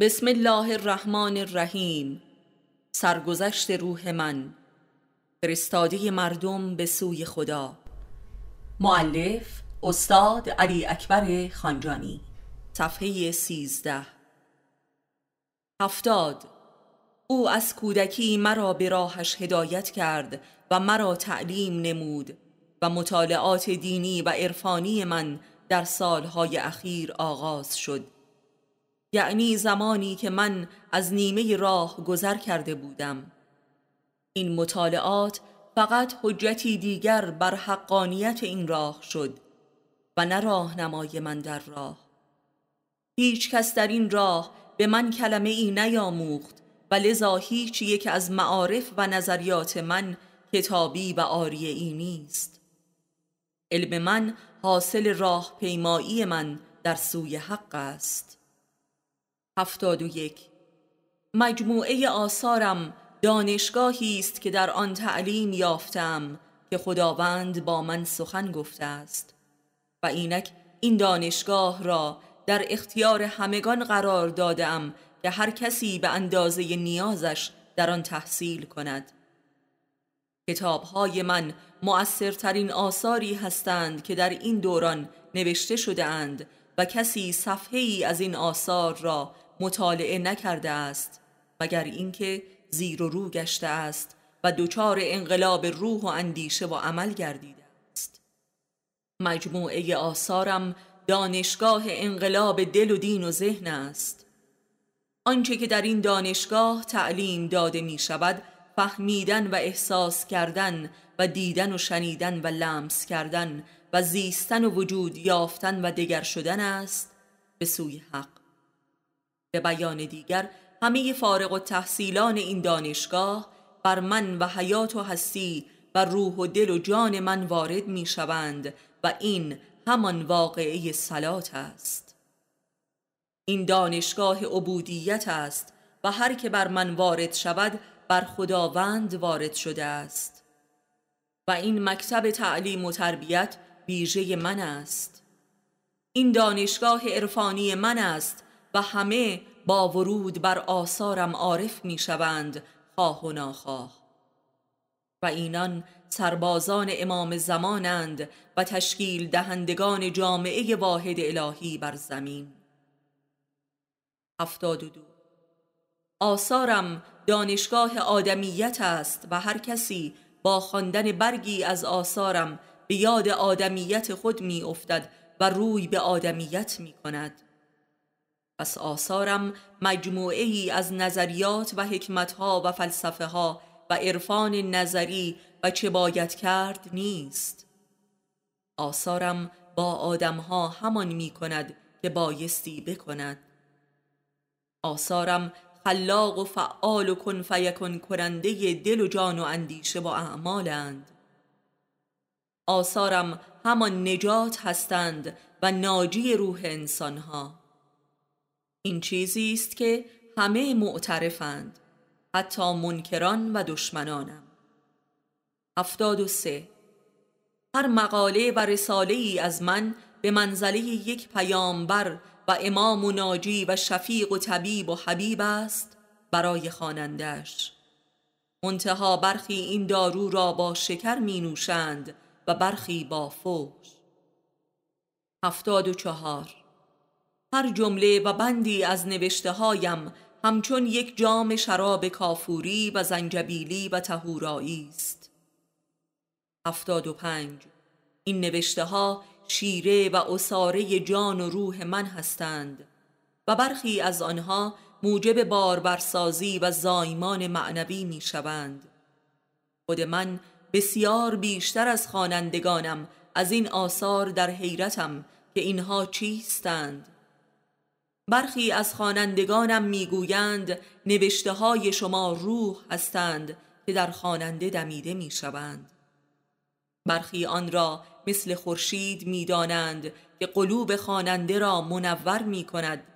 بسم الله الرحمن الرحیم. سرگذشت روح من. فرستادی مردم به سوی خدا. معلف استاد علی اکبر خانجانی. صفحه سیزده. هفتاد. او از کودکی مرا به راهش هدایت کرد و مرا تعلیم نمود و مطالعات دینی و عرفانی من در سالهای اخیر آغاز شد. یعنی زمانی که من از نیمه راه گذر کرده بودم. این مطالعات فقط حجتی دیگر بر حقانیت این راه شد و نه راهنمای من در راه. هیچ کس در این راه به من کلمه ای نیاموخت و لذا هیچ یک از معارف و نظریات من کتابی و آریه ای نیست. علم من حاصل راه پیمایی من در سوی حق است. هفتاد و یک. مجموعه آثارم دانشگاهی است که در آن تعلیم یافتم که خداوند با من سخن گفته است. و اینک این دانشگاه را در اختیار همگان قرار دادم که هر کسی به اندازه نیازش در آن تحصیل کند. کتابهای من مؤثرترین آثاری هستند که در این دوران نوشته شده اند و کسی صفحه ای از این آثار را مطالعه نکرده است مگر اینکه زیر و رو گشته است و دچار انقلاب روح و اندیشه و عمل گردیده است. مجموعه آثارم دانشگاه انقلاب دل و دین و ذهن است. آنچه که در این دانشگاه تعلیم داده می شود فهمیدن و احساس کردن و دیدن و شنیدن و لمس کردن و زیستن و وجود یافتن و دگر شدن است به سوی حق. به بیان دیگر همه فارغ و تحصیلان این دانشگاه بر من و حیات و هستی و روح و دل و جان من وارد می شوند و این همان واقعه سلات است. این دانشگاه عبودیت است و هر که بر من وارد شود بر خداوند وارد شده است. و این مکتب تعلیم و تربیت ویژه من است. این دانشگاه عرفانی من است و همه با ورود بر آثارم عارف می شوند خواه و ناخواه. و اینان سربازان امام زمانند و تشکیل دهندگان جامعه واحد الهی بر زمین. هفتاد و دو. آثارم دانشگاه آدمیت است و هر کسی با خواندن برگی از آثارم به یاد آدمیت خود می افتد و روی به آدمیت می کند پس آثارم مجموعه ای از نظریات و حکمتها و فلسفه ها و عرفان نظری و چه باید کرد نیست. آثارم با آدمها همان می کند که بایستی بکند. آثارم خلاق و فعال و کن فیکن کننده دل و جان و اندیشه و اعمالند. آثارم همان نجات هستند و ناجی روح انسانها. این چیزی است که همه معترفند حتی منکران و دشمنانم. هفتاد و سه. هر مقاله و رساله ای از من به منزله یک پیامبر و امام و ناجی و شفیق و طبیب و حبیب است برای خوانندش منتها برخی این دارو را با شکر می نوشند و برخی با فوش. هفتاد و چهار. هر جمله و بندی از نوشته هایم همچون یک جام شراب کافوری و زنجبیلی و تهورایی است. هفتاد و پنج. این نوشته ها شیره و اساره جان و روح من هستند و برخی از آنها موجب باربرسازی و زایمان معنوی می شوند خود من بسیار بیشتر از خوانندگانم از این آثار در حیرتم که اینها چیستند برخی از خوانندگانم می‌گویند نوشته های شما روح هستند که در خواننده دمیده می‌شوند. برخی آن را مثل خورشید می‌دانند که قلوب خواننده را منور می کند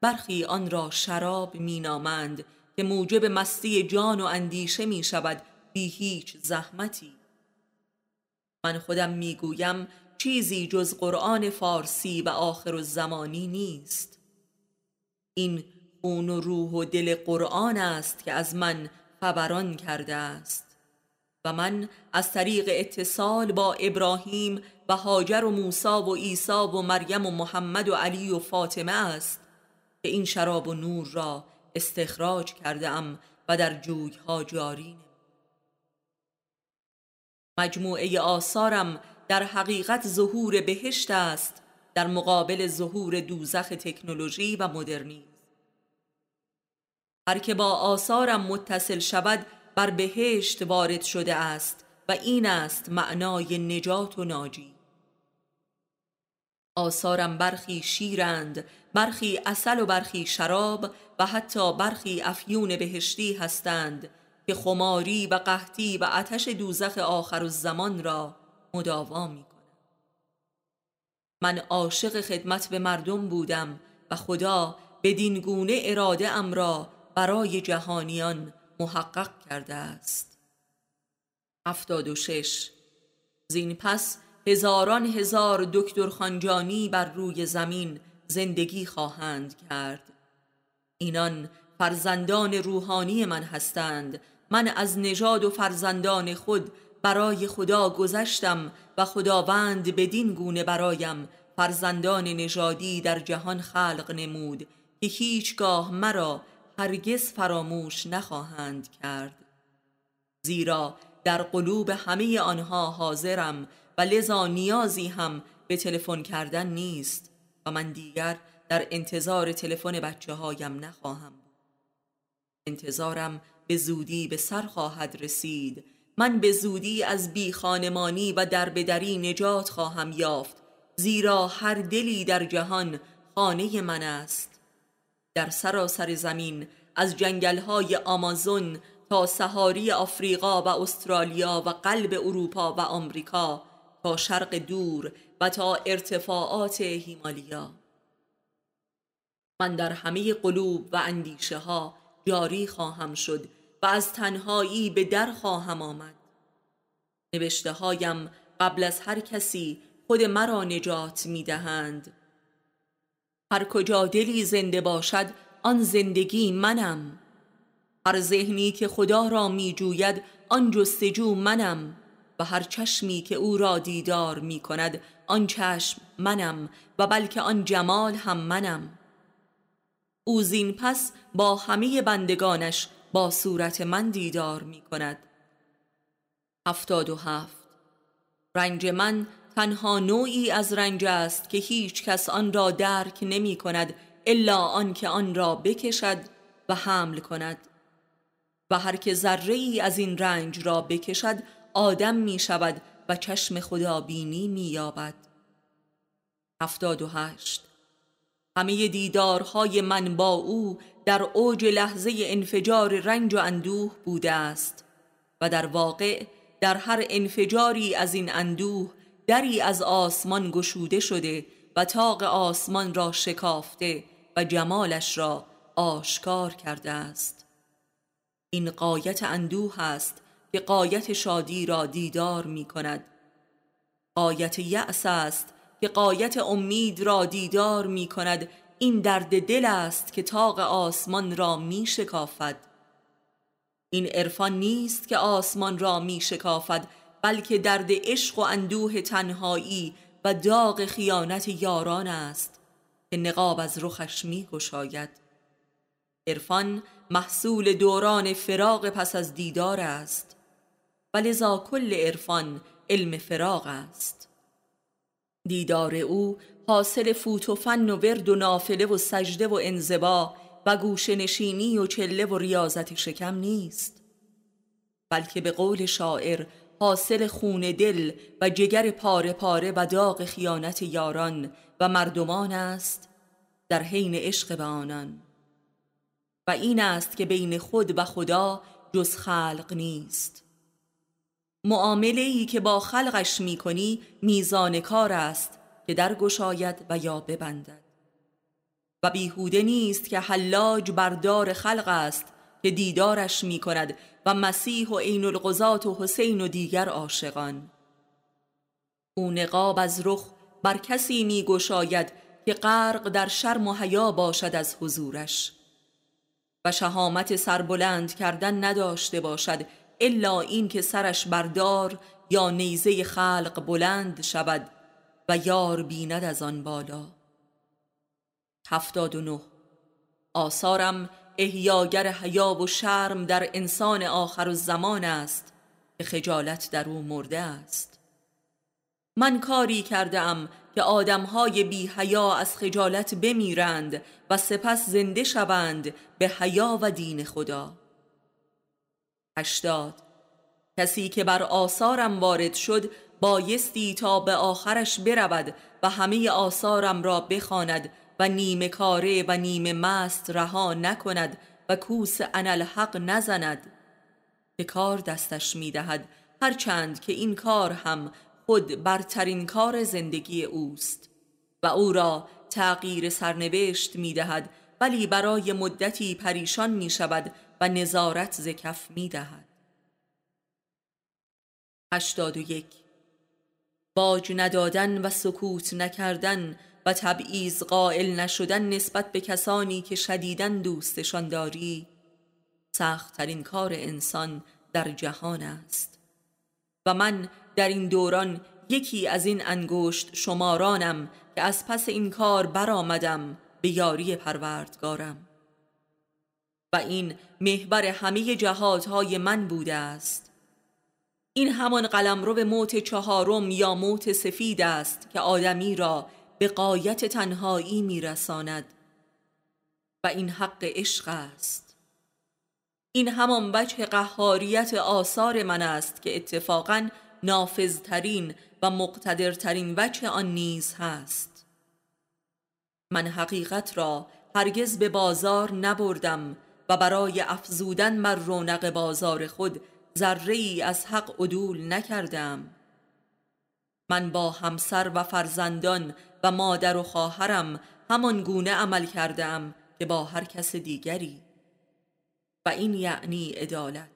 برخی آن را شراب مینامند که موجب مستی جان و اندیشه می شود بی هیچ زحمتی. من خودم می‌گویم چیزی جز قرآن فارسی و آخر الزمانی نیست. این خون و روح و دل قرآن است که از من خبران کرده است. و من از طریق اتصال با ابراهیم و هاجر و موسی و عیسی و مریم و محمد و علی و فاطمه است که این شراب و نور را استخراج کرده ام و در ها جاری مجموعه آثارم در حقیقت ظهور بهشت است در مقابل ظهور دوزخ تکنولوژی و مدرنیزم. هر که با آثارم متصل شود بر بهشت وارد شده است و این است معنای نجات و ناجی. آثارم برخی شیرند برخی اصل و برخی شراب و حتی برخی افیون بهشتی هستند که خماری و قحطی و آتش دوزخ آخر الزمان را مداوا می من عاشق خدمت به مردم بودم و خدا بدین گونه اراده ام را برای جهانیان محقق کرده است. هفتاد و شش. زین پس هزاران هزار دکتر خانجانی بر روی زمین زندگی خواهند کرد. اینان فرزندان روحانی من هستند. من از نژاد و فرزندان خود برای خدا گذشتم و خداوند بدین گونه برایم فرزندان نژادی در جهان خلق نمود که هیچگاه مرا هرگز فراموش نخواهند کرد. زیرا در قلوب همه آنها حاضرم و لذا نیازی هم به تلفن کردن نیست و من دیگر در انتظار تلفن بچه هایم نخواهم انتظارم به زودی به سر خواهد رسید من به زودی از بی خانمانی و دربدری نجات خواهم یافت زیرا هر دلی در جهان خانه من است. در سراسر زمین از جنگلهای آمازون تا سهاری آفریقا و استرالیا و قلب اروپا و آمریکا تا شرق دور و تا ارتفاعات هیمالیا. من در همه قلوب و اندیشه ها جاری خواهم شد و از تنهایی به در خواهم آمد. نوشته هایم قبل از هر کسی خود مرا نجات می دهند هر کجا دلی زنده باشد آن زندگی منم. هر ذهنی که خدا را می جوید آن جستجو منم. و هر چشمی که او را دیدار می کند آن چشم منم و بلکه آن جمال هم منم. او زین پس با همه بندگانش با صورت من دیدار می کند هفتاد و هفت. رنج من تنها نوعی از رنج است که هیچ کس آن را درک نمی کند الا آن که آن را بکشد و حمل کند. و هر که ذره ای از این رنج را بکشد آدم می شود و چشم خدا بینی می یابد هفتاد و هشت. همه دیدارهای من با او در اوج لحظه انفجار رنج و اندوه بوده است و در واقع در هر انفجاری از این اندوه دری از آسمان گشوده شده و تاق آسمان را شکافته و جمالش را آشکار کرده است. این قایت اندوه است که قایت شادی را دیدار می کند. قایت یأس است که قایت امید را دیدار می کند این درد دل است که تاق آسمان را می شکافد. این عرفان نیست که آسمان را می شکافد بلکه درد عشق و اندوه تنهایی و داغ خیانت یاران است که نقاب از رخش می گشاید. عرفان محصول دوران فراغ پس از دیدار است ولذا کل عرفان علم فراغ است. دیدار او حاصل فوت و فن و ورد و نافله و سجده و انزبا و گوش نشینی و چله و ریاضت شکم نیست. بلکه به قول شاعر حاصل خون دل و جگر پاره پاره و داغ خیانت یاران و مردمان است در حین عشق به آنان. و این است که بین خود و خدا جز خلق نیست. معامله ای که با خلقش می کنی میزان کار است که در گشاید و یا ببندد. و بیهوده نیست که حلاج بردار خلق است که دیدارش می کند و مسیح و عین القضات و حسین و دیگر عاشقان. او نقاب از رخ بر کسی می گشاید که غرق در شرم و حیا باشد از حضورش. و شهامت سربلند کردن نداشته باشد الا این که سرش بردار یا نیزه خلق بلند شود و یار بیند از آن بالا. هفتاد و نه. آثارم احیاگر حیا و شرم در انسان آخر و زمان است که خجالت در او مرده است. من کاری کرده ام که آدمهای بی حیا از خجالت بمیرند و سپس زنده شوند به حیا و دین خدا. هشتاد. کسی که بر آثارم وارد شد بایستی تا به آخرش برود و همه آثارم را بخواند و نیمه کاره و نیمه مست رها نکند و کوس حق نزند به کار دستش می‌دهد هرچند که این کار هم خود برترین کار زندگی اوست و او را تغییر سرنوشت می‌دهد ولی برای مدتی پریشان می شود و نظارت زکف می دهد. هشتاد و یک باج ندادن و سکوت نکردن و تبعیض قائل نشدن نسبت به کسانی که شدیدن دوستشان داری سختترین کار انسان در جهان است. و من در این دوران یکی از این انگشت شمارانم که از پس این کار برآمدم به یاری پروردگارم. و این محور همه جهادهای من بوده است. این همان قلمرو به موت چهارم یا موت سفید است که آدمی را به قایت تنهایی میرساند. و این حق عشق است. این همان وجه قهاریت آثار من است که اتفاقا نافذترین و مقتدرترین وجه آن نیز هست. من حقیقت را هرگز به بازار نبردم و برای افزودن بر رونق بازار خود ذره ای از حق عدول نکردم. من با همسر و فرزندان و مادر و خواهرم همان گونه عمل کردم که با هر کس دیگری. و این یعنی عدالت.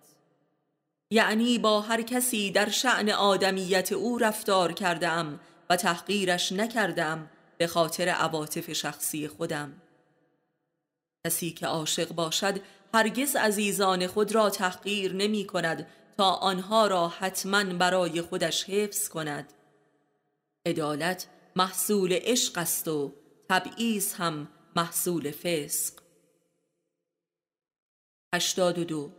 یعنی با هر کسی در شعن آدمیت او رفتار کردم و تحقیرش نکردم به خاطر عواطف شخصی خودم. کسی که عاشق باشد هرگز عزیزان خود را تحقیر نمی کند تا آنها را حتما برای خودش حفظ کند. عدالت محصول عشق است و تبعیض هم محصول فسق. هشتاد و دو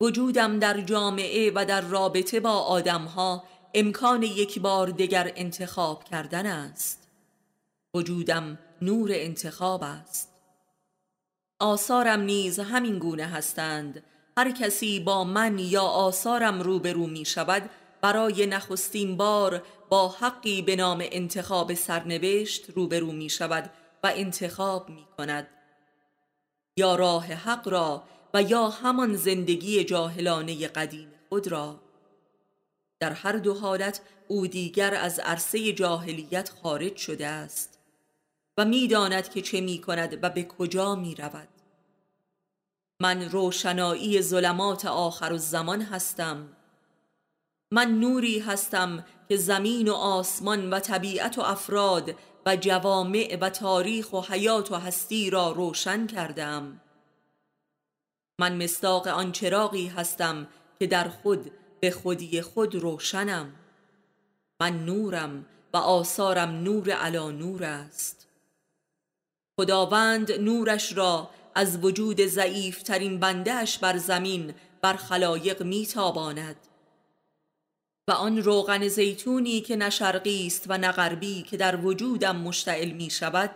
وجودم در جامعه و در رابطه با آدمها امکان یک بار دیگر انتخاب کردن است. وجودم نور انتخاب است. آثارم نیز همین گونه هستند. هر کسی با من یا آثارم روبرو می شود برای نخستین بار با حقی به نام انتخاب سرنوشت روبرو می شود و انتخاب می کند. یا راه حق را و یا همان زندگی جاهلانه قدیم خود را. در هر دو حالت او دیگر از عرصه جاهلیت خارج شده است. و می‌داند که چه می کند و به کجا می رود من روشنایی ظلمات آخر و زمان هستم. من نوری هستم که زمین و آسمان و طبیعت و افراد و جوامع و تاریخ و حیات و هستی را روشن کردم. من مستاق آن چراغی هستم که در خود به خودی خود روشنم. من نورم و آثارم نور علا نور است. خداوند نورش را از وجود ضعیف ترین بندهش بر زمین بر خلایق میتاباند. و آن روغن زیتونی که نه شرقی است و نه که در وجودم مشتعل می شود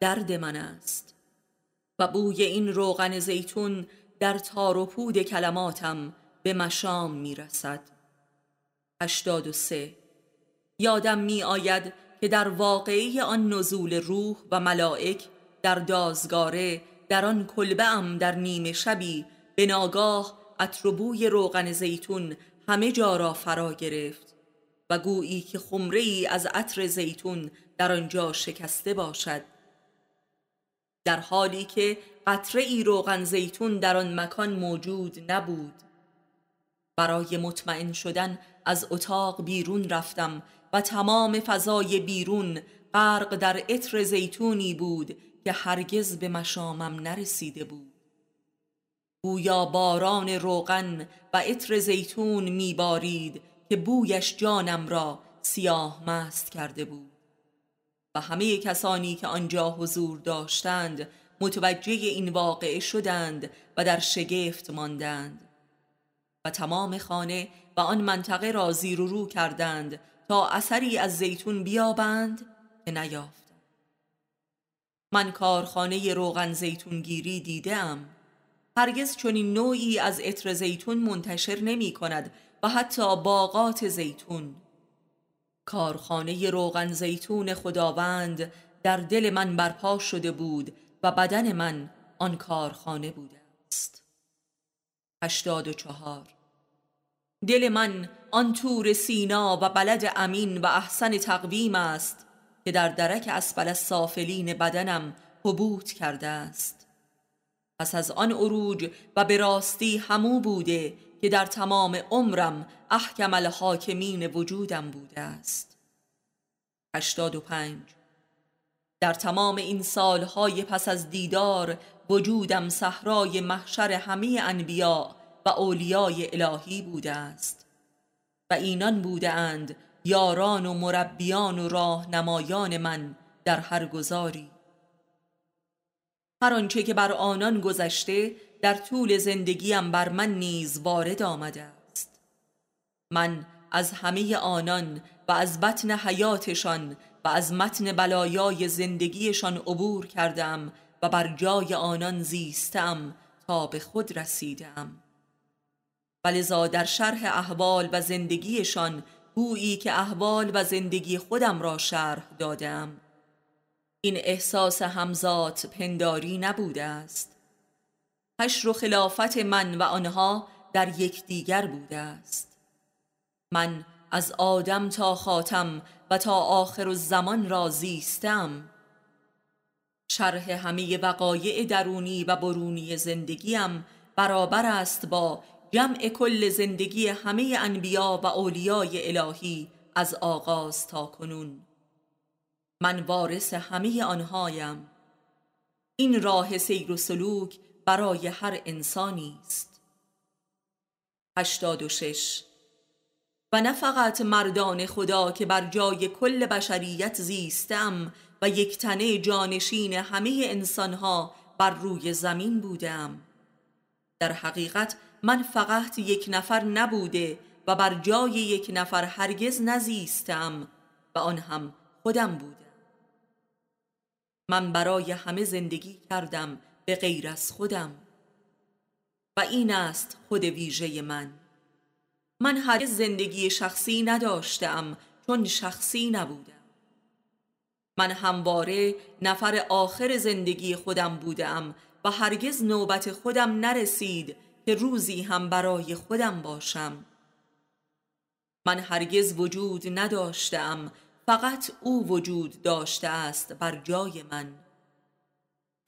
درد من است. و بوی این روغن زیتون در تار و پود کلماتم به مشام می رسد هشتاد و سه. یادم می آید که در واقعی آن نزول روح و ملائک در دازگاره در آن کلبه ام در نیمه شبی. به ناگاه اطربوی روغن زیتون همه جا را فرا گرفت. و گویی که خمره ای از عطر زیتون در آنجا شکسته باشد. در حالی که قطره ای روغن زیتون در آن مکان موجود نبود. برای مطمئن شدن از اتاق بیرون رفتم و تمام فضای بیرون غرق در عطر زیتونی بود که هرگز به مشامم نرسیده بود. گویا باران روغن و عطر زیتون میبارید که بویش جانم را سیاه مست کرده بود. و همه کسانی که آنجا حضور داشتند متوجه این واقعه شدند و در شگفت ماندند. و تمام خانه و آن منطقه را زیر و رو کردند تا اثری از زیتون بیابند که نیافتند من کارخانه روغن زیتونگیری دیدم. هرگز چنین نوعی از عطر زیتون منتشر نمی کند و حتی باغات زیتون. کارخانه روغن زیتون خداوند در دل من برپا شده بود و بدن من آن کارخانه بوده است. هشتاد و چهار. دل من آن تور سینا و بلد امین و احسن تقویم است که در درک اسفل سافلین بدنم حبوط کرده است. پس از آن عروج و به راستی همو بوده که در تمام عمرم احکم الحاکمین وجودم بوده است. هشتاد و پنج. در تمام این سالهای پس از دیدار وجودم صحرای محشر همه انبیاء و اولیای الهی بوده است. و اینان بوده اند یاران و مربیان و راهنمایان من در هر گذاری هر آنچه که بر آنان گذشته در طول زندگیم بر من نیز وارد آمده است. من از همه آنان و از بطن حیاتشان و از متن بلایای زندگیشان عبور کردم و بر جای آنان زیستم تا به خود رسیدم. ولذا در شرح احوال و زندگیشان گویی که احوال و زندگی خودم را شرح دادم. این احساس همزاد پنداری نبوده است. حشر و خلافت من و آنها در یکدیگر بوده است. من از آدم تا خاتم و تا آخر الزمان را زیستم. شرح همه وقایع درونی و برونی زندگیم برابر است با جمع کل زندگی همه انبیا و اولیای الهی از آغاز تا کنون. من وارث همه آنهایم. این راه سیر و سلوک برای هر انسانی است. 86 و نه فقط مردان خدا که بر جای کل بشریت زیستم و یک تنه جانشین همه انسانها بر روی زمین بودم. در حقیقت من فقط یک نفر نبوده و بر جای یک نفر هرگز نزیستم و آن هم خودم بودم. من برای همه زندگی کردم به غیر از خودم. و این است خود ویژه من. من هرگز زندگی شخصی نداشتم چون شخصی نبودم. من همواره نفر آخر زندگی خودم بودم و هرگز نوبت خودم نرسید که روزی هم برای خودم باشم. من هرگز وجود نداشتم فقط او وجود داشته است بر جای من.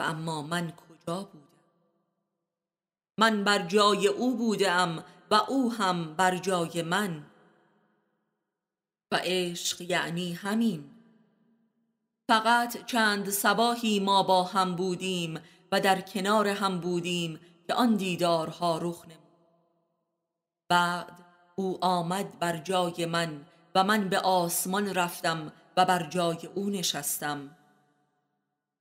و اما من کجا بودم؟ من بر جای او بودم و او هم بر جای من. و عشق یعنی همین. فقط چند سباهی ما با هم بودیم و در کنار هم بودیم که آن دیدارها رخ نمود. بعد او آمد بر جای من و من به آسمان رفتم و بر جای او نشستم.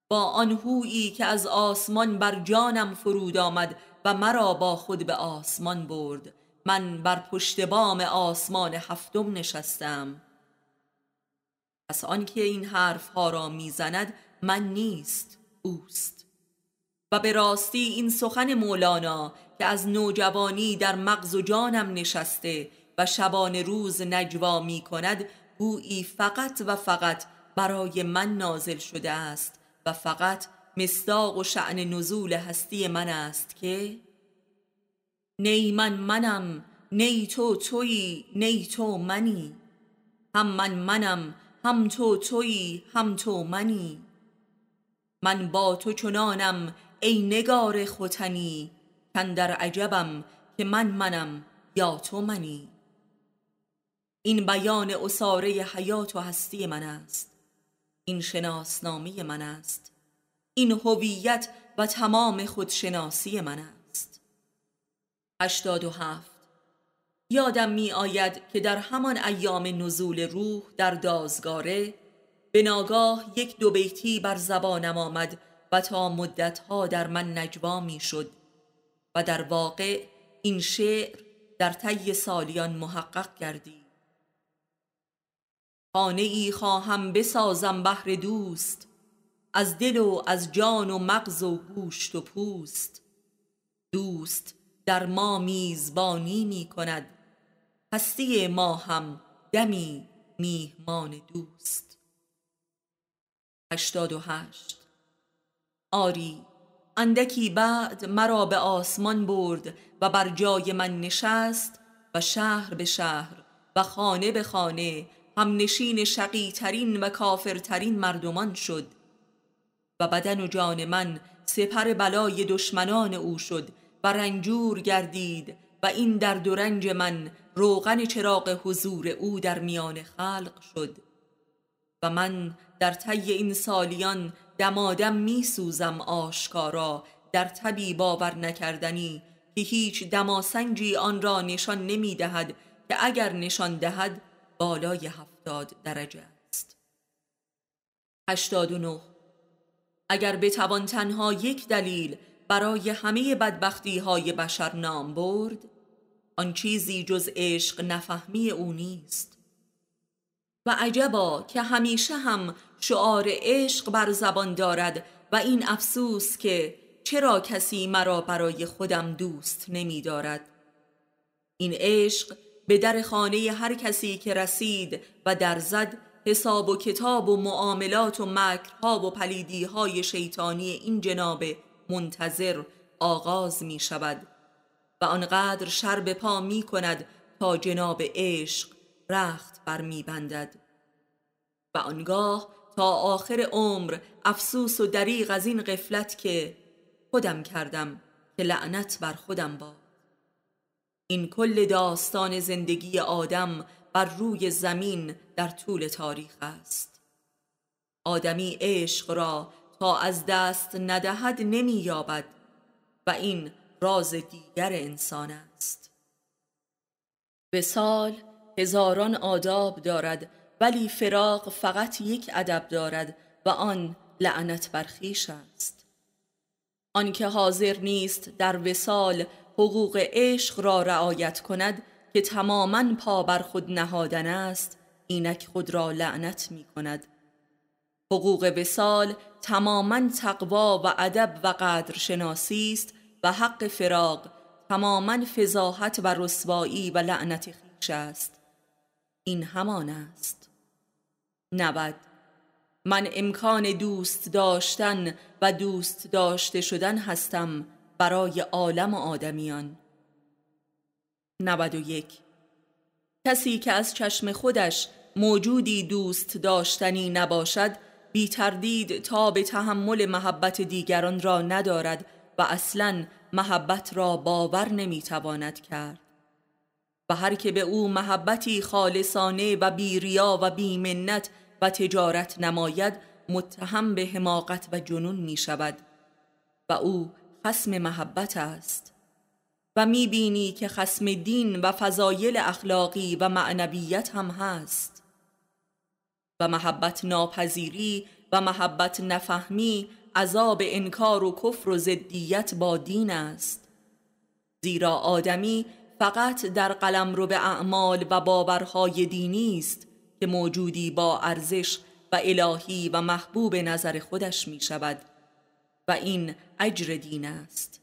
با آن هویی که از آسمان بر جانم فرود آمد و مرا با خود به آسمان برد من بر پشت بام آسمان هفتم نشستم. پس آنکه این حرف ها را می‌زند من نیست اوست. و به راستی این سخن مولانا که از نوجوانی در مغز و جانم نشسته و شبان روز نجوا می کند گویی فقط و فقط برای من نازل شده است و فقط مصداق و شعن نزول هستی من است که نی من منم نی تو تویی نی تو منی هم من منم هم تو تویی هم تو منی. من با تو چنانم ای نگار خوتنی کن در عجبم که من منم یا تو منی. این بیان اساره حیات و هستی من است. این شناسنامی من است. این هویت و تمام خودشناسی من است. هشتاد و هفت یادم می آید که در همان ایام نزول روح در دازگاره به ناگاه یک دو بیتی بر زبانم آمد و تا مدتها در من نجوا می شد و در واقع این شعر در طی سالیان محقق گردید. خانه ای خواهم بسازم بهر دوست از دل و از جان و مغز و گوشت و پوست. دوست در ما میزبانی می کند هستی ما هم دمی میهمان دوست. هشتاد و هشت آری اندکی بعد مرا به آسمان برد و بر جای من نشست و شهر به شهر و خانه به خانه هم نشین شقی ترین و کافرترین مردمان شد و بدن و جان من سپر بلای دشمنان او شد و رنجور گردید و این درد و رنج من روغن چراغ حضور او در میان خلق شد و من در طی این سالیان دمادم می سوزم آشکارا در طبی باور نکردنی که هیچ دماسنجی آن را نشان نمی دهد که اگر نشان دهد بالای هفتاد درجه است. هشتاد و نه. اگر بتوان تنها یک دلیل برای همه بدبختی های بشر نام برد آن چیزی جز عشق نفهمی او نیست. و عجبا که همیشه هم شعار عشق بر زبان دارد و این افسوس که چرا کسی مرا برای خودم دوست نمی دارد. این عشق به در خانه هر کسی که رسید و در زد حساب و کتاب و معاملات و مکرها و پلیدیهای شیطانی این جناب منتظر آغاز می شود و آنقدر شر به پا می کند تا جناب عشق رخت بر می بندد. و آنگاه تا آخر عمر افسوس و دریغ از این قفلت که خودم کردم که لعنت بر خودم باد. این کل داستان زندگی آدم بر روی زمین در طول تاریخ است. آدمی عشق را تا از دست ندهد نمییابد و این راز دیگر انسان است. وسال هزاران آداب دارد ولی فراق فقط یک ادب دارد و آن لعنت برخیش است. آنکه حاضر نیست در وسال حقوق عشق را رعایت کند که تماما پا بر خود نهادن است اینک خود را لعنت می کند. حقوق وسال تماما تقوا و ادب و قدر شناسی است و حق فراق تماما فضاحت و رسوایی و لعنت خیش است. این همان است. نبد من امکان دوست داشتن و دوست داشته شدن هستم برای عالم آدمیان. نود و یک. کسی که از چشم خودش موجودی دوست داشتنی نباشد بی تردید تا به تحمل محبت دیگران را ندارد و اصلا محبت را باور نمی‌تواند کرد. و هر که به او محبتی خالصانه و بیریا و بیمنت و تجارت نماید متهم به حماقت و جنون می شود و او خسم محبت است. و می بینی که خسم دین و فضایل اخلاقی و معنویت هم هست. و محبت ناپذیری و محبت نفهمی عذاب انکار و کفر و زدیت با دین است. زیرا آدمی فقط در قلم رو به اعمال و باورهای دینی است. که موجودی با ارزش و الهی و محبوب نظر خودش می شود و این اجر دین است.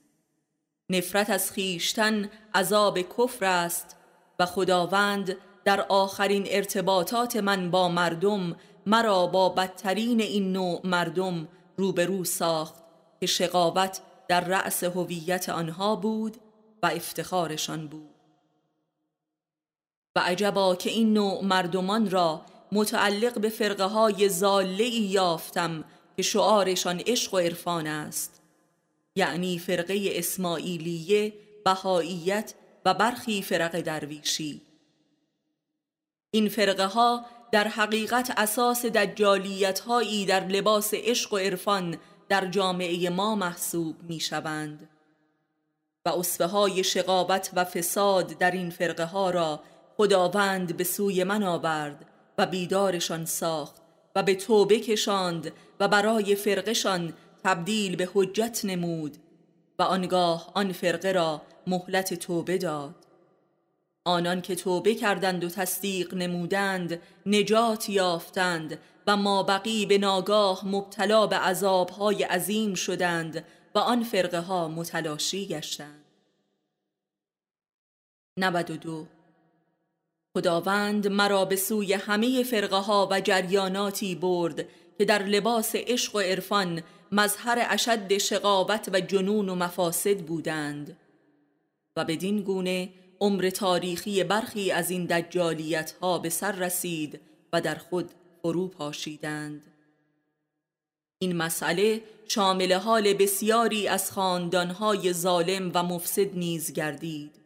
نفرت از خیشتن عذاب کفر است و خداوند در آخرین ارتباطات من با مردم مرا با بدترین این نوع مردم روبرو ساخت که شقاوت در رأس هویت آنها بود و افتخارشان بود. و عجبا که این نوع مردمان را متعلق به فرقه های زاله یافتم که شعارشان عشق و عرفان است. یعنی فرقه اسماعیلیه بهاییت و برخی فرق درویشی. این فرقه ها در حقیقت اساس دجالیت هایی در لباس عشق و عرفان در جامعه ما محسوب می شوند و اصفه های شقابت و فساد در این فرقه ها را خداوند به سوی من آورد و بیدارشان ساخت و به توبه کشاند و برای فرقشان تبدیل به حجت نمود و آنگاه آن فرقه را مهلت توبه داد. آنان که توبه کردند و تصدیق نمودند نجات یافتند و ما بقی به ناگاه مبتلا به عذابهای عظیم شدند و آن فرقه ها متلاشی گشتند. 92 خداوند مرا به سوی همه فرقه ها و جریاناتی برد که در لباس عشق و عرفان مظهر اشد شقابت و جنون و مفاسد بودند. و بدین گونه عمر تاریخی برخی از این دجالیت ها به سر رسید و در خود فرو پاشیدند. این مسئله شامل حال بسیاری از خاندانهای ظالم و مفسد نیز گردید.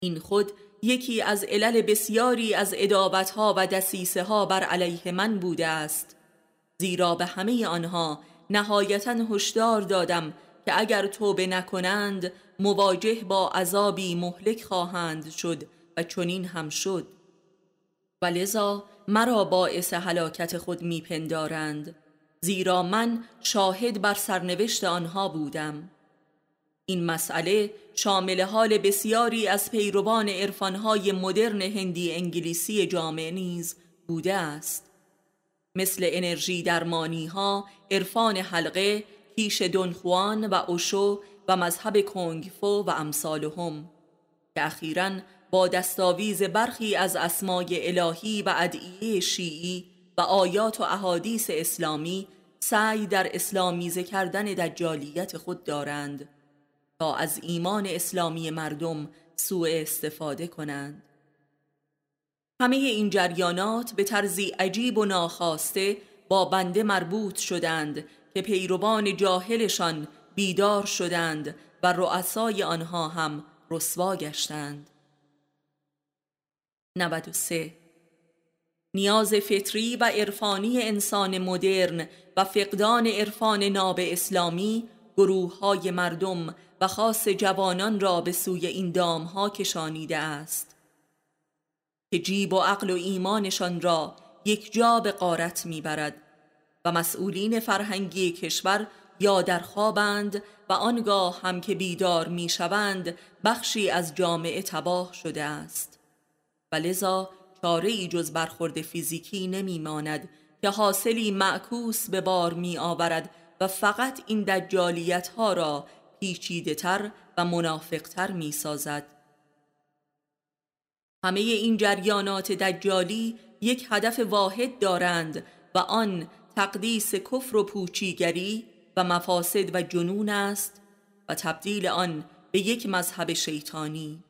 این خود یکی از علل بسیاری از ادابتها و دسیسه ها بر علیه من بوده است. زیرا به همه آنها نهایتا هشدار دادم که اگر توبه نکنند مواجه با عذابی مهلک خواهند شد و چنین هم شد. و لذا مرا باعث حلاکت خود میپندارند زیرا من شاهد بر سرنوشت آنها بودم. این مسئله شامل حال بسیاری از پیروان عرفانهای مدرن هندی انگلیسی جامعه نیز بوده است. مثل انرژی درمانی ها، عرفان حلقه، کیش دونخوان و اوشو و مذهب کنگفو و امثالهم. که اخیرا با دستاویز برخی از اسمای الهی و ادعیه شیعی و آیات و احادیث اسلامی سعی در اسلامیزه کردن دجالیت خود دارند. تا از ایمان اسلامی مردم سوء استفاده کنند. همه این جریانات به طرزی عجیب و ناخواسته با بنده مربوط شدند که پیروان جاهلشان بیدار شدند و رؤسای آنها هم رسوا گشتند. 93 نیاز فطری و عرفانی انسان مدرن و فقدان عرفان ناب اسلامی گروه های مردم خاص جوانان را به سوی این دامها کشانیده است که جیب و عقل و ایمانشان را یک جا به قارت می‌برد و مسئولین فرهنگی کشور یا در خوابند و آنگاه هم که بیدار می‌شوند بخشی از جامعه تباه شده است. و لذا چاره ای جز برخورد فیزیکی نمیماند که حاصلی معکوس به بار می آورد و فقط این دجالیت ها را پیچیده تر و منافقتر می سازد. همه این جریانات دجالی یک هدف واحد دارند و آن تقدیس کفر و پوچیگری و مفاسد و جنون است و تبدیل آن به یک مذهب شیطانی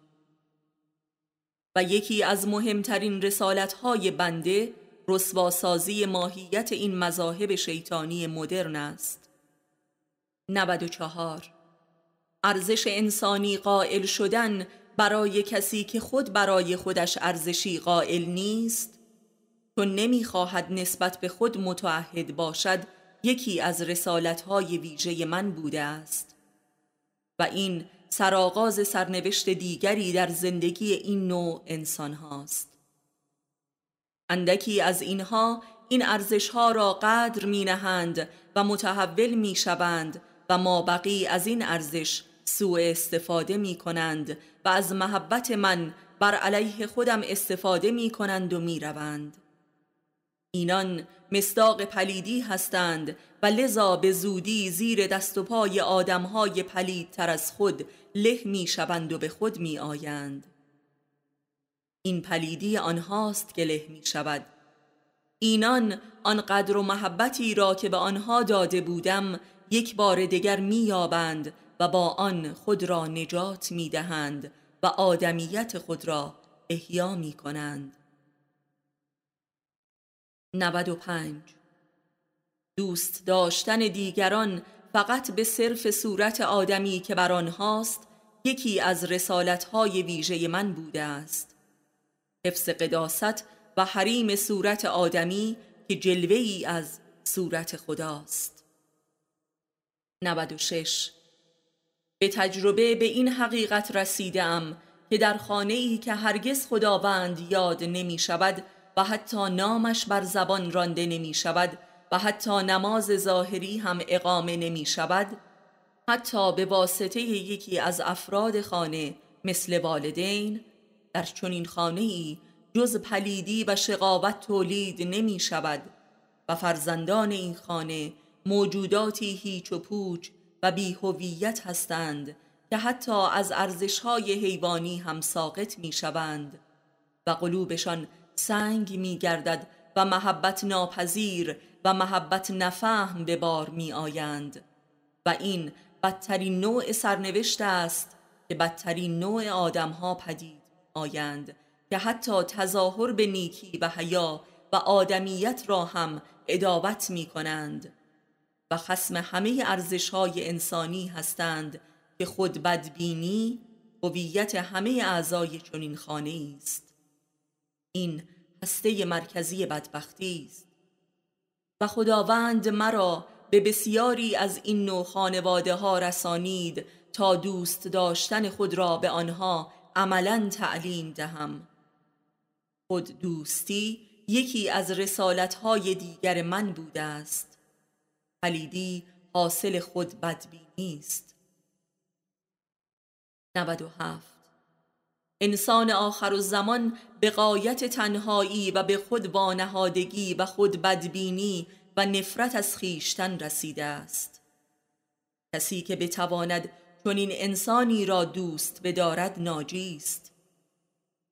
و یکی از مهمترین رسالتهای بنده رسواسازی ماهیت این مذاهب شیطانی مدرن است 94 ارزش انسانی قائل شدن برای کسی که خود برای خودش ارزشی قائل نیست؟ چون نمی‌خواهد نسبت به خود متعهد باشد یکی از رسالتهای ویژه من بوده است. و این سرآغاز سرنوشت دیگری در زندگی این نوع انسان هاست اندکی از اینها این ارزشها را قدر می نهند و متحول می شوند و ما بقی از این ارزش سوء استفاده می کنند و از محبت من بر علیه خودم استفاده می کنند و می روند. اینان مصداق پلیدی هستند و لذا به زودی زیر دست و پای آدمهای پلیدتر از خود له می شوند و به خود می آیند. این پلیدی آنهاست که له می شود اینان آنقدر و محبتی را که به آنها داده بودم یک بار دیگر مییابند و با آن خود را نجات می‌دهند و آدمیت خود را احیا می کنند 95 دوست داشتن دیگران فقط به صرف صورت آدمی که بر آنهاست یکی از رسالتهای ویژه من بوده است. حفظ قداست و حریم صورت آدمی که جلوه ای از صورت خداست. 96 به تجربه به این حقیقت رسیدم که در خانه ای که هرگز خداوند یاد نمی شود و حتی نامش بر زبان رانده نمی شود و حتی نماز ظاهری هم اقامه نمی شود حتی به واسطه یکی از افراد خانه مثل والدین در چنین خانه ای جز پلیدی و شقاوت تولید نمی شود و فرزندان این خانه موجوداتی هیچ و پوچ و بیهویت هستند که حتی از ارزشهای حیوانی هم ساقط می شوند و قلوبشان سنگ می گردد و محبت ناپذیر و محبت نفهم به بار می آیند و این بدترین نوع سرنوشت است که بدترین نوع آدمها پدید آیند که حتی تظاهر به نیکی و حیا و آدمیت را هم ادابت می کنند خسم همه ارزش های انسانی هستند که خود بدبینی هویت همه اعضای چنین خانه است. این هسته مرکزی بدبختی است. و خداوند مرا به بسیاری از این نوع خانواده ها رسانید تا دوست داشتن خود را به آنها عملا تعلیم دهم. خود دوستی یکی از رسالت های دیگر من بوده است. پلیدی حاصل خود بدبینی است. 97 انسان آخر و زمان به قایت تنهایی و به خود وانهادگی و خود بدبینی و نفرت از خیشتن رسیده است. کسی که بتواند چون این انسانی را دوست بدارد ناجی است.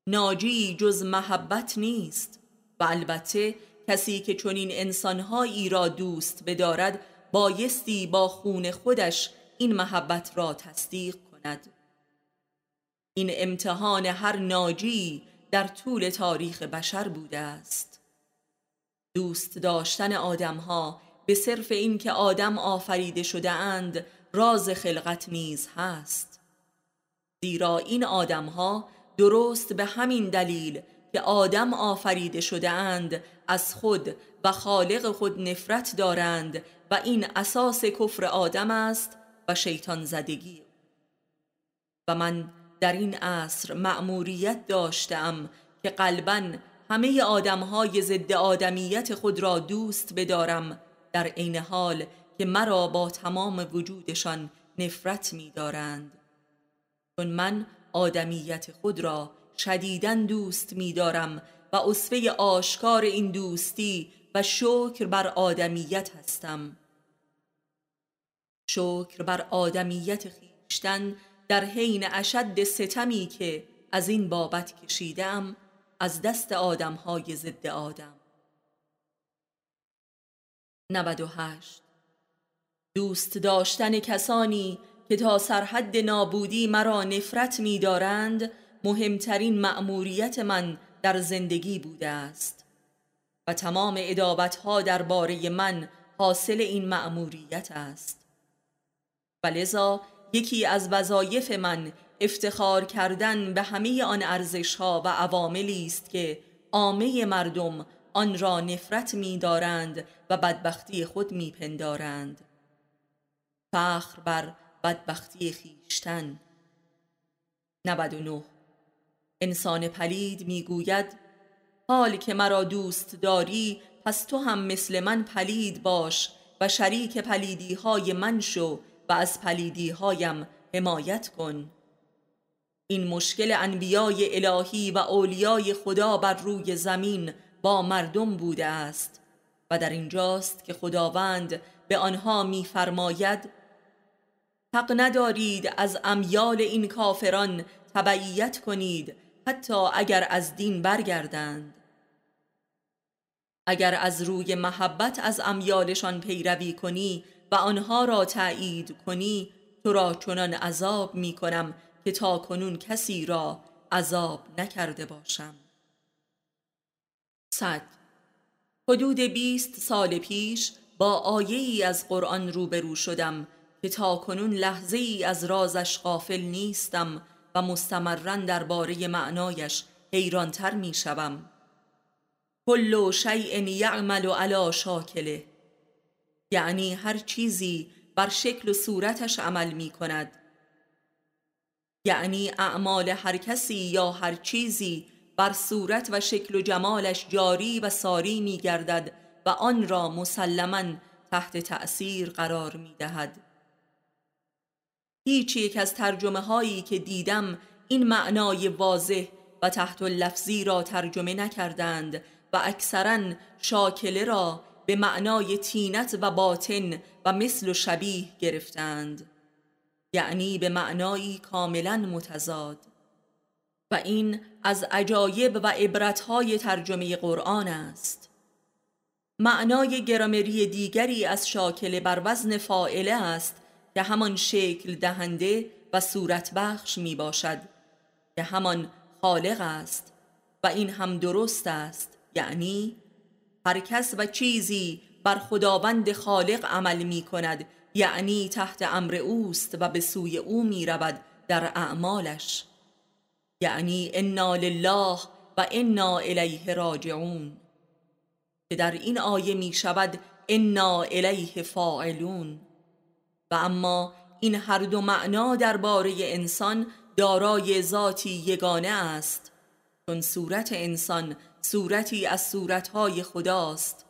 ناجی جز محبت نیست و البته کسی که چون این انسانهایی را دوست بدارد بایستی با خون خودش این محبت را تصدیق کند. این امتحان هر ناجی در طول تاریخ بشر بوده است. دوست داشتن آدمها به صرف اینکه آدم آفریده شده اند راز خلقت نیز هست. زیرا این آدمها درست به همین دلیل که آدم آفریده شده اند از خود و خالق خود نفرت دارند و این اساس کفر آدم است و شیطان زدگی. و من در این عصر مأموریت داشتم که قلبا همه آدمهای ضد آدمیت خود را دوست بدارم. در عین حال که مرا با تمام وجودشان نفرت می دارند چون من آدمیت خود را شدیدن دوست می دارم و اصفه آشکار این دوستی و شکر بر آدمیت هستم. شکر بر آدمیت خیشتن در حین اشد ستمی که از این بابت کشیدم از دست آدمهای ضد آدم. 98 دوست داشتن کسانی که تا سرحد نابودی مرا نفرت می‌دارند مهمترین مأموریت من در زندگی بوده است و تمام ادابتها درباره من حاصل این مأموریت است. و لذا یکی از وظایف من افتخار کردن به همه آن ارزشها و عواملی است که عامه مردم آن را نفرت می‌دارند و بدبختی خود میپندارند. فخر بر بدبختی خیشتن 99 انسان پلید می‌گوید حال که مرا دوست داری پس تو هم مثل من پلید باش و شریک پلیدی های من شو و از پلیدی هایم حمایت کن. این مشکل انبیای الهی و اولیای خدا بر روی زمین با مردم بوده است و در اینجاست که خداوند به آنها میفرماید حق ندارید از امیال این کافران تبعیت کنید حتی اگر از دین برگردند. اگر از روی محبت از امیالشان پیروی کنی و آنها را تایید کنی تو را چنان عذاب می کنم که تا کنون کسی را عذاب نکرده باشم. صد. حدود بیست سال پیش با آیه ای از قرآن روبرو شدم که تا کنون لحظه ای از رازش غافل نیستم و مستمرا درباره معنایش حیرانتر می شوم کل شیء یعمل علی شاکله. یعنی هر چیزی بر شکل و صورتش عمل می کند یعنی اعمال هر کسی یا هر چیزی بر صورت و شکل و جمالش جاری و ساری می گردد و آن را مسلما تحت تأثیر قرار می دهد هیچ یک از ترجمه هایی که دیدم این معنای واضح و تحت لفظی را ترجمه نکردند و اکثرا شاکله را به معنای تینت و باطن و مثل و شبیه گرفتند یعنی به معنایی کاملا متضاد. و این از عجایب و عبرتهای ترجمه قرآن است. معنای گرامری دیگری از شاکله بر وزن فائله است که همان شکل دهنده و صورت بخش می باشد که همان خالق است و این هم درست است. یعنی هر کس و چیزی بر خداوند خالق عمل می کند یعنی تحت امر اوست و به سوی او می رود در اعمالش. یعنی انا لله و انا الیه راجعون. که در این آیه می شود انا الیه فاعلون. و اما این هر دو معنا درباره انسان دارای ذاتی یگانه است چون صورت انسان صورتی از صورتهای خداست.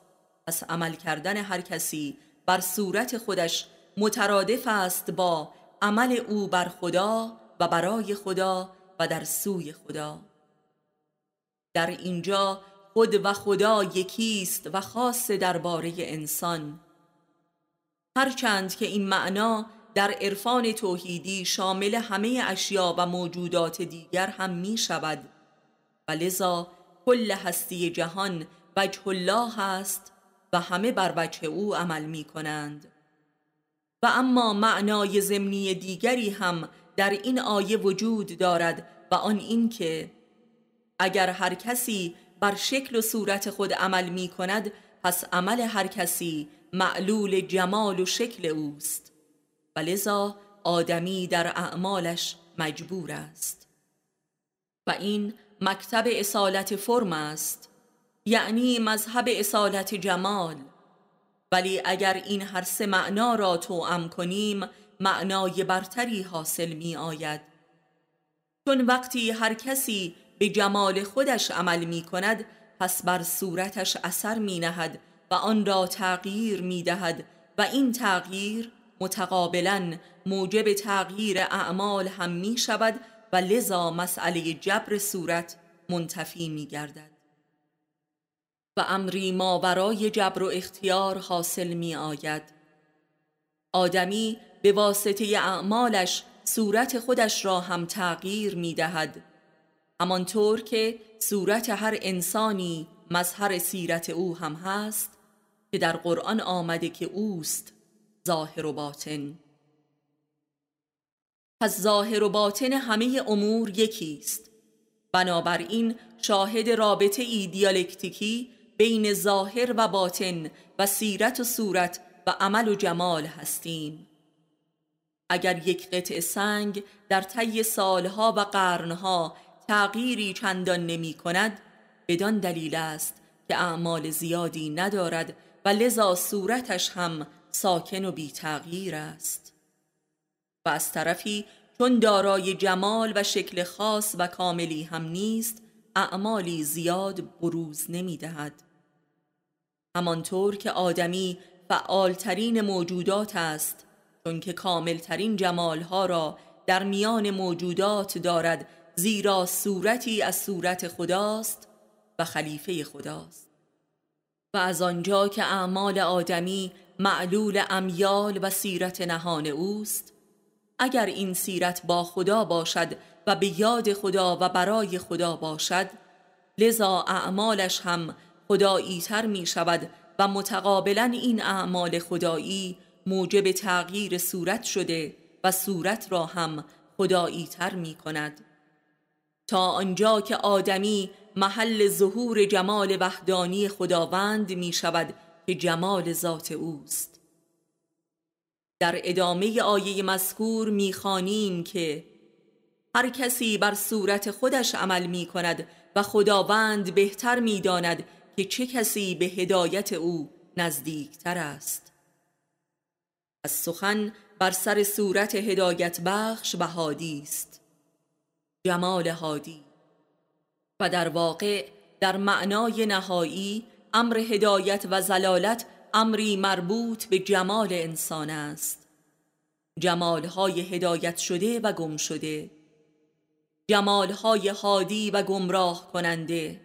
پس عمل کردن هر کسی بر صورت خودش مترادف است با عمل او بر خدا و برای خدا و در سوی خدا. در اینجا خود و خدا یکیست و خاص درباره انسان. هرچند که این معنا در عرفان توحیدی شامل همه اشیا و موجودات دیگر هم می شود و لذا کل هستی جهان وجه الله است و همه بر وجه او عمل می کنند و اما معنای زمینی دیگری هم در این آیه وجود دارد و آن این که اگر هر کسی بر شکل و صورت خود عمل می کند پس عمل هر کسی معلول جمال و شکل اوست. و لذا آدمی در اعمالش مجبور است. و این مکتب اصالت فرم است. یعنی مذهب اصالت جمال. ولی اگر این هر سه معنا را توأم کنیم معنای برتری حاصل می آید. چون وقتی هر کسی به جمال خودش عمل می کند پس بر صورتش اثر می نهد و آن را تغییر می دهد و این تغییر متقابلا موجب تغییر اعمال هم می شود و لذا مسئله جبر صورت منتفی می گردد و امری ما برای جبر و اختیار حاصل می آید آدمی به واسطه اعمالش صورت خودش را هم تغییر می دهد همانطور که صورت هر انسانی مظهر سیرت او هم هست که در قرآن آمده که اوست ظاهر و باطن. پس ظاهر و باطن همه امور یکیست. بنابراین شاهد رابطه ای دیالکتیکی بین ظاهر و باطن و سیرت و صورت و عمل و جمال هستیم. اگر یک قطع سنگ در طی سالها و قرنها تغییری چندان نمی کند بدان دلیل است که اعمال زیادی ندارد و لذا صورتش هم ساکن و بی تغییر است. و از طرفی چون دارای جمال و شکل خاص و کاملی هم نیست اعمالی زیاد بروز نمی دهد همانطور که آدمی فعالترین موجودات است چون که کاملترین جمالها را در میان موجودات دارد زیرا صورتی از صورت خداست و خلیفه خداست. و از آنجا که اعمال آدمی معلول امیال و سیرت نهان اوست اگر این سیرت با خدا باشد و به یاد خدا و برای خدا باشد لذا اعمالش هم خدایی تر می شود و متقابلا این اعمال خدایی موجب تغییر صورت شده و صورت را هم خدایی تر می کند تا آنجا که آدمی محل ظهور جمال وحدانی خداوند می شود که جمال ذات اوست. در ادامه آیه مذکور می‌خوانیم که هر کسی بر صورت خودش عمل می کند و خداوند بهتر می‌داند که چه کسی به هدایت او نزدیکتر است. از سخن بر سر صورت هدایت بخش و است. جمال هادی. و در واقع در معنای نهایی امر هدایت و زلالت امری مربوط به جمال انسان است. جمالهای هدایت شده و گم شده. جمالهای هادی و گمراه کننده.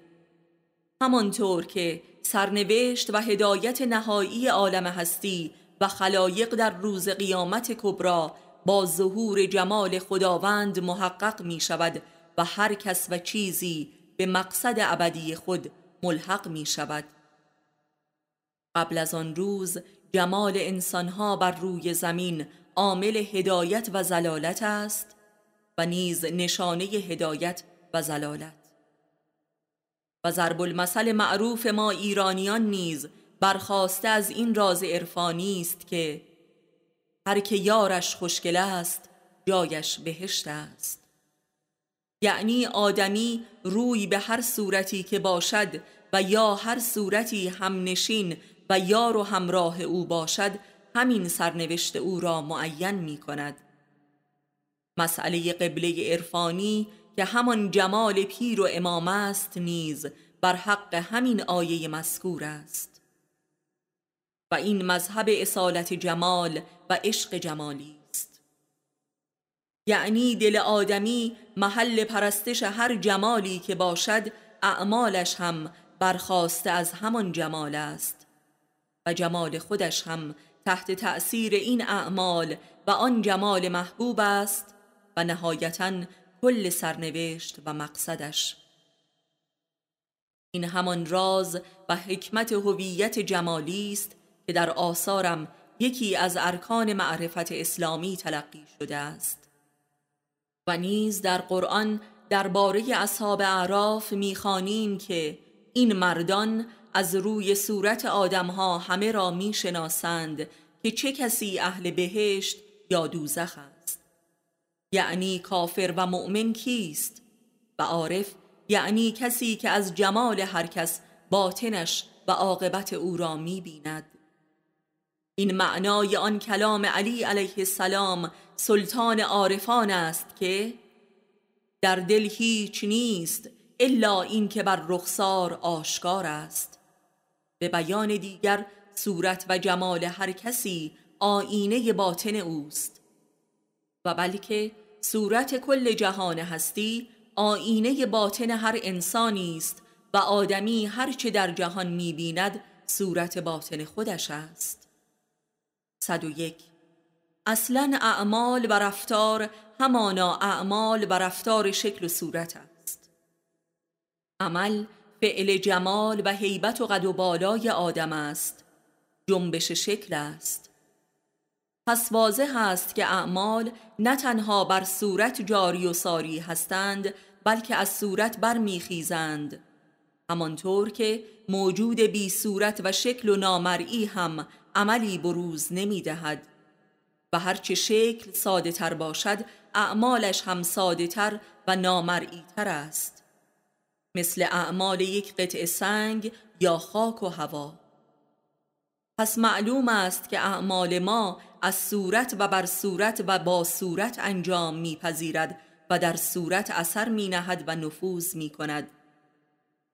همانطور که سرنوشت و هدایت نهایی عالم هستی و خلایق در روز قیامت کبرا با ظهور جمال خداوند محقق می شود و هر کس و چیزی به مقصد ابدی خود ملحق می شود قبل از آن روز جمال انسانها بر روی زمین عامل هدایت و زلالت است و نیز نشانه هدایت و زلالت. و ضرب المثل معروف ما ایرانیان نیز برخواسته از این راز عرفانی است که هر که یارش خوشگل است جایش بهشت است. یعنی آدمی روی به هر صورتی که باشد و یا هر صورتی هم نشین و یار و همراه او باشد همین سرنوشت او را معین می کند. مسئله قبله عرفانی که همان جمال پیر و امام است نیز بر حق همین آیه مذکور است. و این مذهب اصالت جمال و عشق جمالی است. یعنی دل آدمی محل پرستش هر جمالی که باشد اعمالش هم برخواسته از همان جمال است و جمال خودش هم تحت تأثیر این اعمال و آن جمال محبوب است و نهایتا کل سرنوشت و مقصدش. این همان راز و حکمت هویت جمالی است که در آثارم یکی از ارکان معرفت اسلامی تلقی شده است. و نیز در قرآن درباره اصحاب اعراف می‌خوانیم که این مردان از روی صورت آدمها همه را می‌شناسند که چه کسی اهل بهشت یا دوزخ است. یعنی کافر و مؤمن کیست؟ و عارف یعنی کسی که از جمال هر کس باطنش و عاقبت او را می‌بیند. این معنای آن کلام علی علیه السلام سلطان عارفان است که در دل هیچ نیست الا این که بر رخسار آشکار است. به بیان دیگر صورت و جمال هر کسی آینه باطن اوست. و بلکه صورت کل جهان هستی آینه باطن هر انسانی است و آدمی هرچه در جهان می‌بیند صورت باطن خودش است. 101 اصلا اعمال و رفتار همانا اعمال و رفتار شکل و صورت است. عمل فعل جمال و حیبت و قد و بالای آدم است. جنبش شکل است. پس واضح است که اعمال نه تنها بر صورت جاری و ساری هستند بلکه از صورت برمیخیزند. همانطور که موجود بی صورت و شکل و نامرئی هم عملی بروز نمی‌دهد. و هرچه شکل ساده تر باشد اعمالش هم ساده تر و نامرئی تر است. مثل اعمال یک قطع سنگ یا خاک و هوا. پس معلوم است که اعمال ما از صورت و بر صورت و با صورت انجام میپذیرد و در صورت اثر می نهد و نفوذ می کند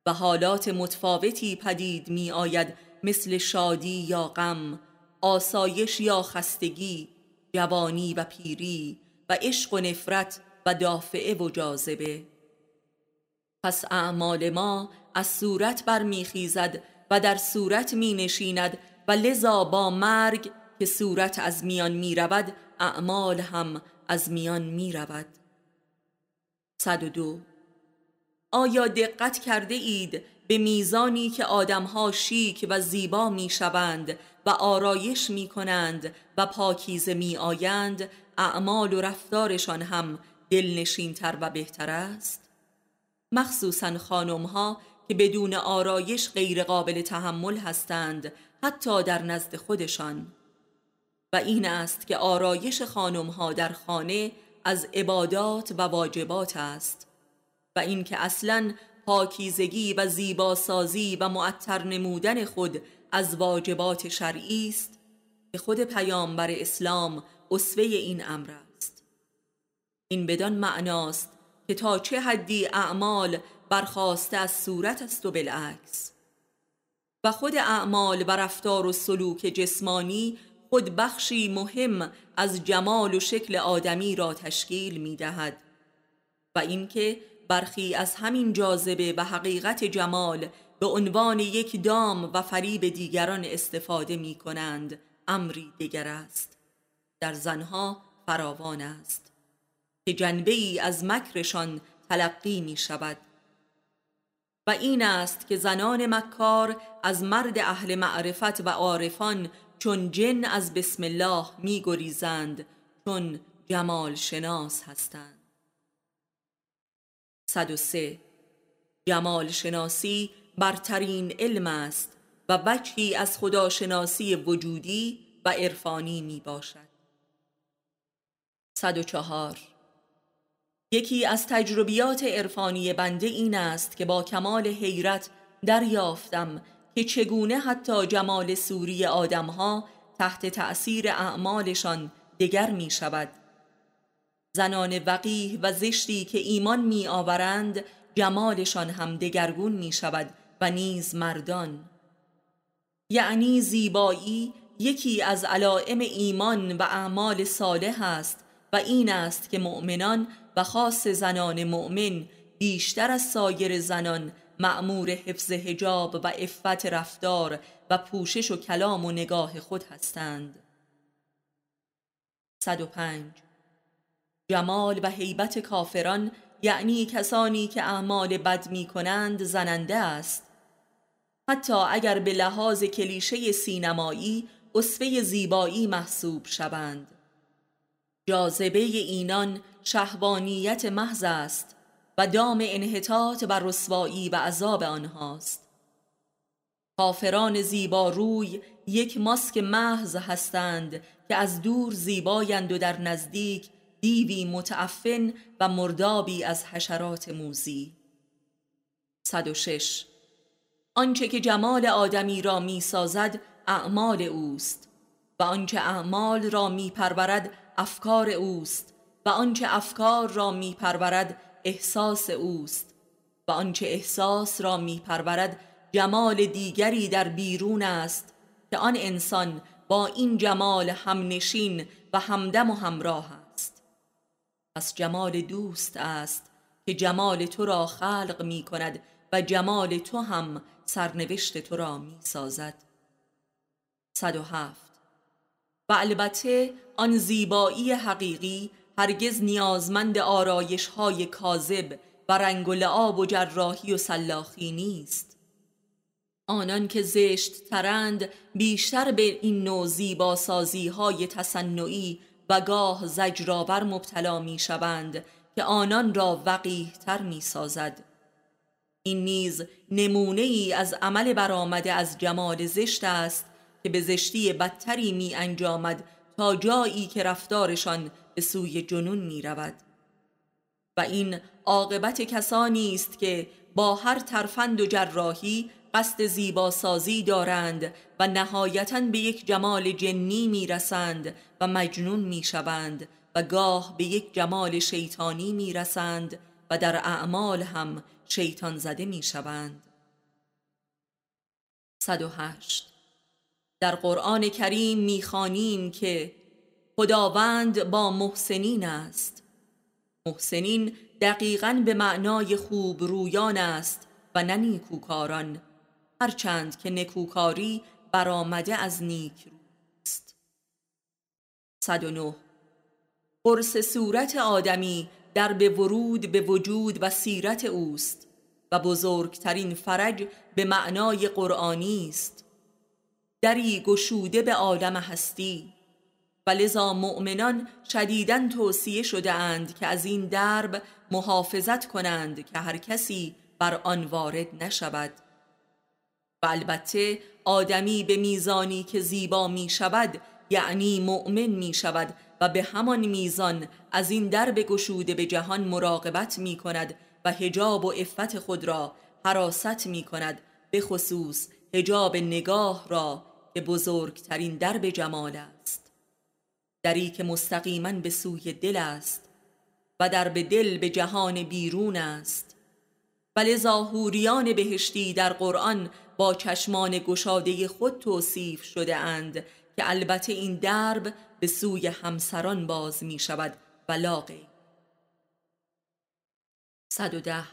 و حالات متفاوتی پدید می آید مثل شادی یا غم آسایش یا خستگی جوانی و پیری و عشق و نفرت و دافعه و جاذبه. پس اعمال ما از صورت برمیخیزد و در صورت می نشیند و لذا با مرگ که صورت از میان می رود اعمال هم از میان می رود 102 آیا دقت کرده اید به میزانی که آدمها شیک و زیبا می شوند و آرایش می کنند و پاکیزه می آیند اعمال و رفتارشان هم دلنشینتر و بهتر است؟ مخصوصا خانم ها که بدون آرایش غیر قابل تحمل هستند حتی در نزد خودشان و این است که آرایش خانم ها در خانه از عبادات و واجبات است و اینکه اصلا پاکیزگی و زیباسازی و معطر نمودن خود از واجبات شرعی است که خود پیامبر اسلام اسوه این امر است. این بدان معناست که تا چه حدی اعمال برخواسته از صورت است و بالعکس. و خود اعمال و رفتار و سلوک جسمانی خود بخشی مهم از جمال و شکل آدمی را تشکیل می دهد و اینکه برخی از همین جاذبه و حقیقت جمال به عنوان یک دام و فریب دیگران استفاده می کنند امری دیگر است. در زنها فراوان است. که جنبه ای از مکرشان تلقی می شود و این است که زنان مکار از مرد اهل معرفت و عارفان چون جن از بسم الله می گریزند چون جمال شناس هستند. 103 جمال شناسی برترین علم است و وجهی از خداشناسی وجودی و عرفانی می باشد. 104 یکی از تجربیات عرفانی بنده این است که با کمال حیرت دریافتم که چگونه حتی جمال سوری آدمها تحت تأثیر اعمالشان دگر می شود. زنان وقیه و زشتی که ایمان می آورند جمالشان هم دگرگون می شود و نیز مردان. یعنی زیبایی یکی از علائم ایمان و اعمال صالح است و این است که مؤمنان و خاص زنان مؤمن بیشتر از سایر زنان معمور حفظ حجاب و افت رفتار و پوشش و کلام و نگاه خود هستند. 105 جمال و حیبت کافران یعنی کسانی که اعمال بد می کنند زننده است. حتی اگر به لحاظ کلیشه سینمایی اصفه زیبایی محسوب شوند. جاذبه اینان شهوانیت محض است و دام انحطاط و رسوایی و عذاب آنهاست. کافران زیبا روی یک ماسک محض هستند که از دور زیبایند و در نزدیک دیوی متعفن و مردابی از حشرات موزی. 106 آنچه که جمال آدمی را می سازد اعمال اوست. و آنچه اعمال را می پرورد افکار اوست. و آنچه افکار را می پرورد احساس اوست. و آنچه احساس را می پرورد جمال دیگری در بیرون است که آن انسان با این جمال همنشین و همدم و همراه پس جمال دوست است که جمال تو را خلق می کند و جمال تو هم سرنوشت تو را می سازد 107 و البته آن زیبایی حقیقی هرگز نیازمند آرایش های کاذب و رنگ و لعاب و جراحی و سلاخی نیست. آنان که زشت ترند بیشتر به این نوع زیباسازی های تصنعی و گاه زجرآور مبتلا می شوند که آنان را وقیه تر می سازد این نیز نمونه ای از عمل برآمده از جمال زشت است که به زشتی بدتری می انجامد تا جایی که رفتارشان به سوی جنون می رود و این عاقبت کسانی است که با هر ترفند و جراحی قصد زیباسازی دارند و نهایتا به یک جمال جنی می رسند و مجنون می شوند و گاه به یک جمال شیطانی می رسند و در اعمال هم شیطان زده می شوند 108 در قرآن کریم می‌خوانیم که خداوند با محسنین است. محسنین دقیقا به معنای خوب رویان است و نه نیکوکاران. هرچند که نکوکاری برآمده از نیک است. 109 قرص صورت آدمی در به ورود به وجود و سیرت اوست و بزرگترین فرج به معنای قرآنی است. دری گشوده به عالم هستی. و لذا مؤمنان شدیداً توصیه شده اند که از این درب محافظت کنند که هر کسی بر آن وارد نشود. و البته آدمی به میزانی که زیبا می شود یعنی مؤمن می شود و به همان میزان از این درب گشوده به جهان مراقبت می کند و هجاب و افت خود را حراست می کند به خصوص هجاب نگاه را که بزرگترین درب جمال است. دری که مستقیما به سوی دل است و در به دل به جهان بیرون است. ولی ظاهوریان بهشتی در قرآن با چشمان گشاده خود توصیف شده اند که البته این درب به سوی همسران باز می شود. و لاغی 110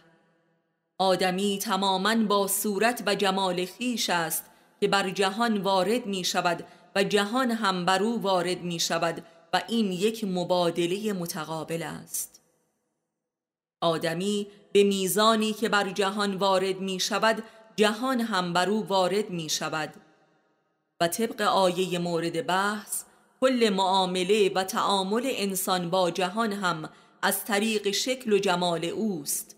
آدمی تماما با صورت و جمال خیش است که بر جهان وارد می شود و جهان هم بر او وارد می شود و این یک مبادله متقابل است. آدمی به میزانی که بر جهان وارد می شود جهان هم بر او وارد می شود و طبق آیه مورد بحث کل معامله و تعامل انسان با جهان هم از طریق شکل و جمال اوست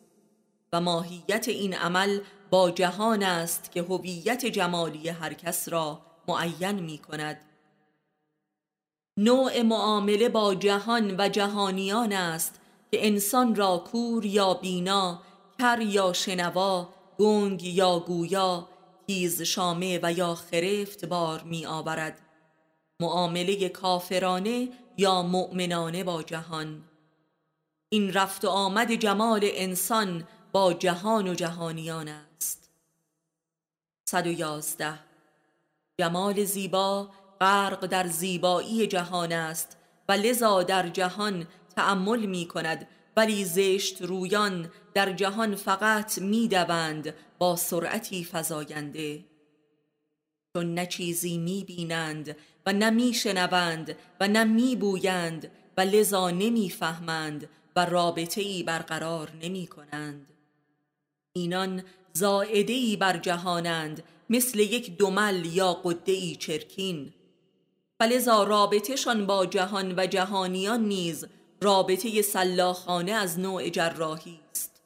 و ماهیت این عمل با جهان است که هویت جمالی هر کس را معین می کند نوع معامله با جهان و جهانیان است که انسان را کور یا بینا کر یا شنوا گنگ یا گویا تیز شامه و یا خرفت بار می آورد معامله کافرانه یا مؤمنانه با جهان. این رفت و آمد جمال انسان با جهان و جهانیان است. 111 جمال زیبا غرق در زیبایی جهان است و لذا در جهان تأمل می کند ولی زشت رویان در جهان فقط می دوند با سرعتی فزاینده. چون نه چیزی می بینند و نه می شنوند و نه می بویند و لذا نمی فهمند و رابطه ای برقرار نمی کنند اینان زائده ای بر جهانند مثل یک دمل یا قده ای چرکین. فلذا رابطهشان با جهان و جهانیان نیز رابطه سلاخانه از نوع جراحی است.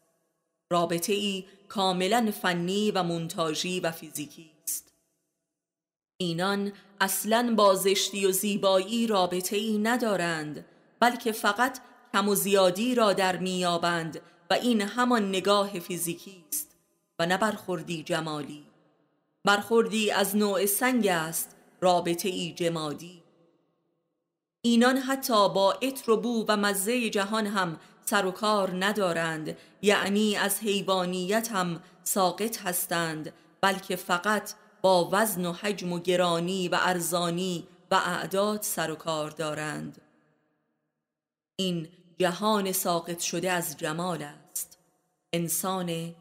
رابطه ای کاملا فنی و منتاجی و فیزیکی است. اینان اصلا با زشتی و زیبایی رابطه ای ندارند بلکه فقط کم و زیادی را در میابند و این همان نگاه فیزیکی است و نه برخوردی جمالی. برخوردی از نوع سنگ است رابطه ای جمادی. اینان حتی با عطر و بو و مزه جهان هم سر و کار ندارند یعنی از حیوانیت هم ساقط هستند بلکه فقط با وزن و حجم و گرانی و ارزانی و اعداد سر و کار دارند. این جهان ساقط شده از جمال است. انسان